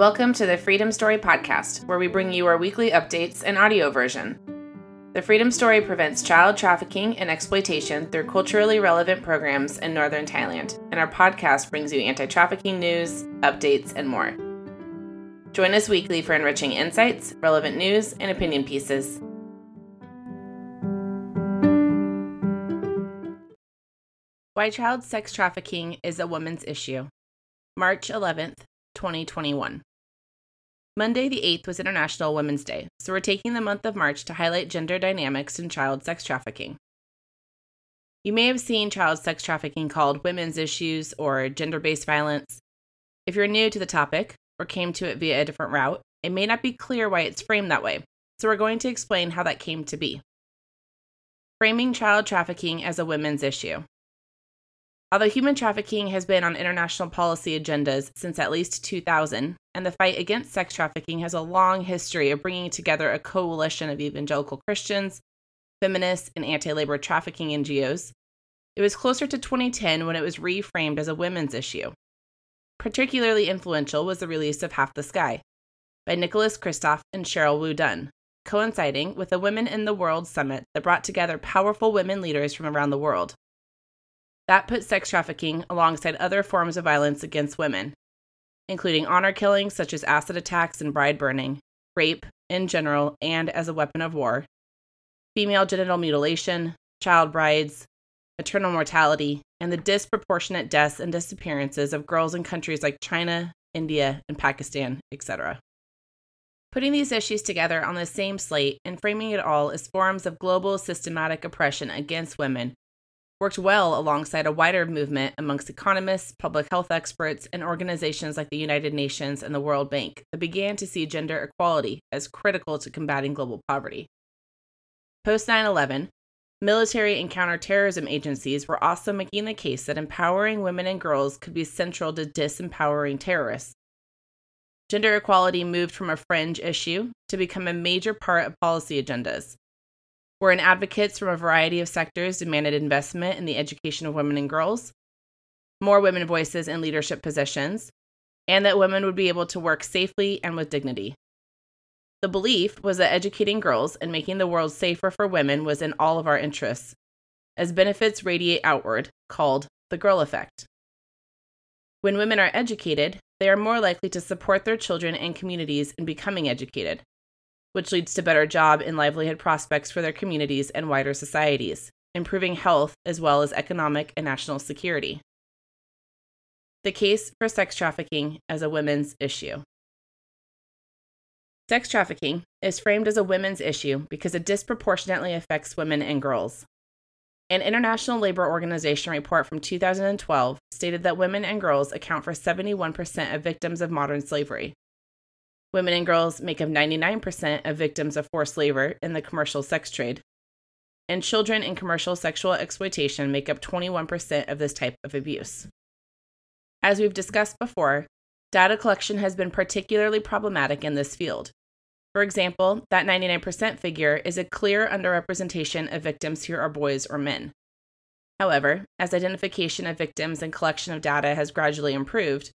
Welcome to the Freedom Story podcast, where we bring you our weekly updates and audio version. The Freedom Story prevents child trafficking and exploitation through culturally relevant programs in northern Thailand, and our podcast brings you anti trafficking news, updates, and more. Join us weekly for enriching insights, relevant news, and opinion pieces. Why child sex trafficking is a woman's issue. March 11th, 2021. Monday, the 8th, was International Women's Day, so we're taking the month of March to highlight gender dynamics in child sex trafficking. You may have seen child sex trafficking called women's issues or gender based violence. If you're new to the topic or came to it via a different route, it may not be clear why it's framed that way, so we're going to explain how that came to be. Framing child trafficking as a women's issue. Although human trafficking has been on international policy agendas since at least 2000, and the fight against sex trafficking has a long history of bringing together a coalition of evangelical Christians, feminists, and anti labor trafficking NGOs, it was closer to 2010 when it was reframed as a women's issue. Particularly influential was the release of Half the Sky by Nicholas Kristof and Sheryl WuDunn, coinciding with the Women in the World Summit that brought together powerful women leaders from around the world. That put sex trafficking alongside other forms of violence against women, including honor killings such as acid attacks and bride burning, rape in general and as a weapon of war, female genital mutilation, child brides, maternal mortality, and the disproportionate deaths and disappearances of girls in countries like China, India, and Pakistan, etc. Putting these issues together on the same slate and framing it all as forms of global systematic oppression against women worked well alongside a wider movement amongst economists, public health experts, and organizations like the United Nations and the World Bank that began to see gender equality as critical to combating global poverty. Post 9 11, military and counterterrorism agencies were also making the case that empowering women and girls could be central to disempowering terrorists. Gender equality moved from a fringe issue to become a major part of policy agendas, wherein advocates from a variety of sectors demanded investment in the education of women and girls, more women voices in leadership positions, and that women would be able to work safely and with dignity. The belief was that educating girls and making the world safer for women was in all of our interests, as benefits radiate outward, called the girl effect. When women are educated, they are more likely to support their children and communities in becoming educated, which leads to better job and livelihood prospects for their communities and wider societies, improving health as well as economic and national security. The case for sex trafficking as a women's issue. Sex trafficking is framed as a women's issue because it disproportionately affects women and girls. An International Labor Organization report from 2012 stated that women and girls account for 71% of victims of modern slavery, Women and girls make up 99% of victims of forced labor in the commercial sex trade. And children in commercial sexual exploitation make up 21% of this type of abuse. As we've discussed before, data collection has been particularly problematic in this field. For example, that 99% figure is a clear underrepresentation of victims who are boys or men. However, as identification of victims and collection of data has gradually improved,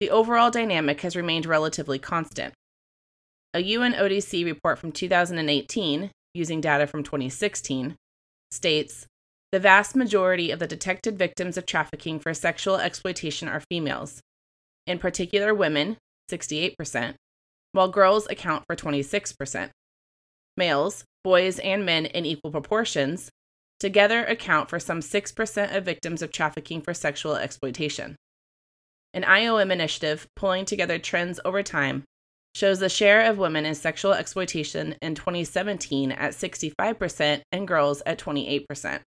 the overall dynamic has remained relatively constant. A UNODC report from 2018, using data from 2016, states the vast majority of the detected victims of trafficking for sexual exploitation are females, in particular women, 68%, while girls account for 26%. Males, boys, and men in equal proportions together account for some 6% of victims of trafficking for sexual exploitation. An IOM initiative pulling together trends over time shows the share of women in sexual exploitation in 2017 at 65% and girls at 28%.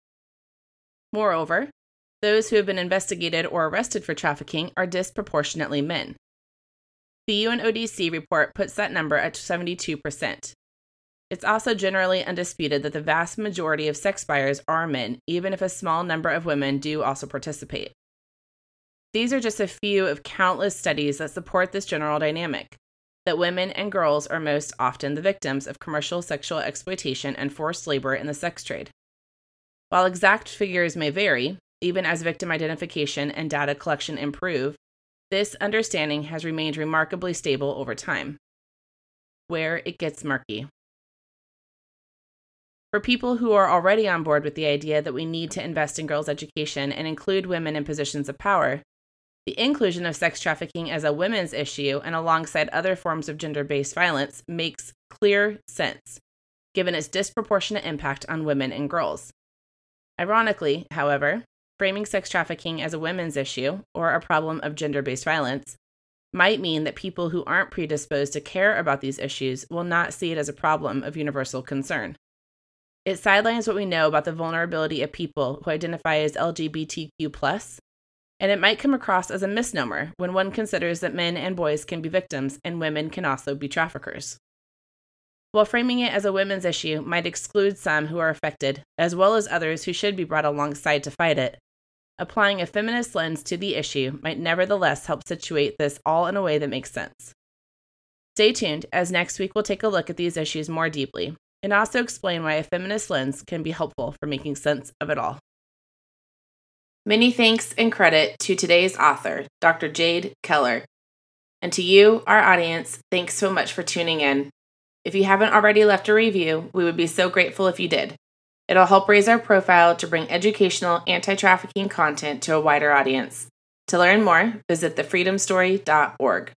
Moreover, those who have been investigated or arrested for trafficking are disproportionately men. The UNODC report puts that number at 72%. It's also generally undisputed that the vast majority of sex buyers are men, even if a small number of women do also participate. These are just a few of countless studies that support this general dynamic that women and girls are most often the victims of commercial sexual exploitation and forced labor in the sex trade. While exact figures may vary, even as victim identification and data collection improve, This understanding has remained remarkably stable over time. Where it gets murky. For people who are already on board with the idea that we need to invest in girls' education and include women in positions of power, the inclusion of sex trafficking as a women's issue and alongside other forms of gender based violence makes clear sense, given its disproportionate impact on women and girls. Ironically, however, framing sex trafficking as a women's issue or a problem of gender based violence might mean that people who aren't predisposed to care about these issues will not see it as a problem of universal concern. It sidelines what we know about the vulnerability of people who identify as LGBTQ, and it might come across as a misnomer when one considers that men and boys can be victims and women can also be traffickers. While framing it as a women's issue might exclude some who are affected, as well as others who should be brought alongside to fight it, applying a feminist lens to the issue might nevertheless help situate this all in a way that makes sense. Stay tuned, as next week we'll take a look at these issues more deeply and also explain why a feminist lens can be helpful for making sense of it all. Many thanks and credit to today's author, Dr. Jade Keller. And to you, our audience, thanks so much for tuning in. If you haven't already left a review, we would be so grateful if you did. It'll help raise our profile to bring educational anti trafficking content to a wider audience. To learn more, visit thefreedomstory.org.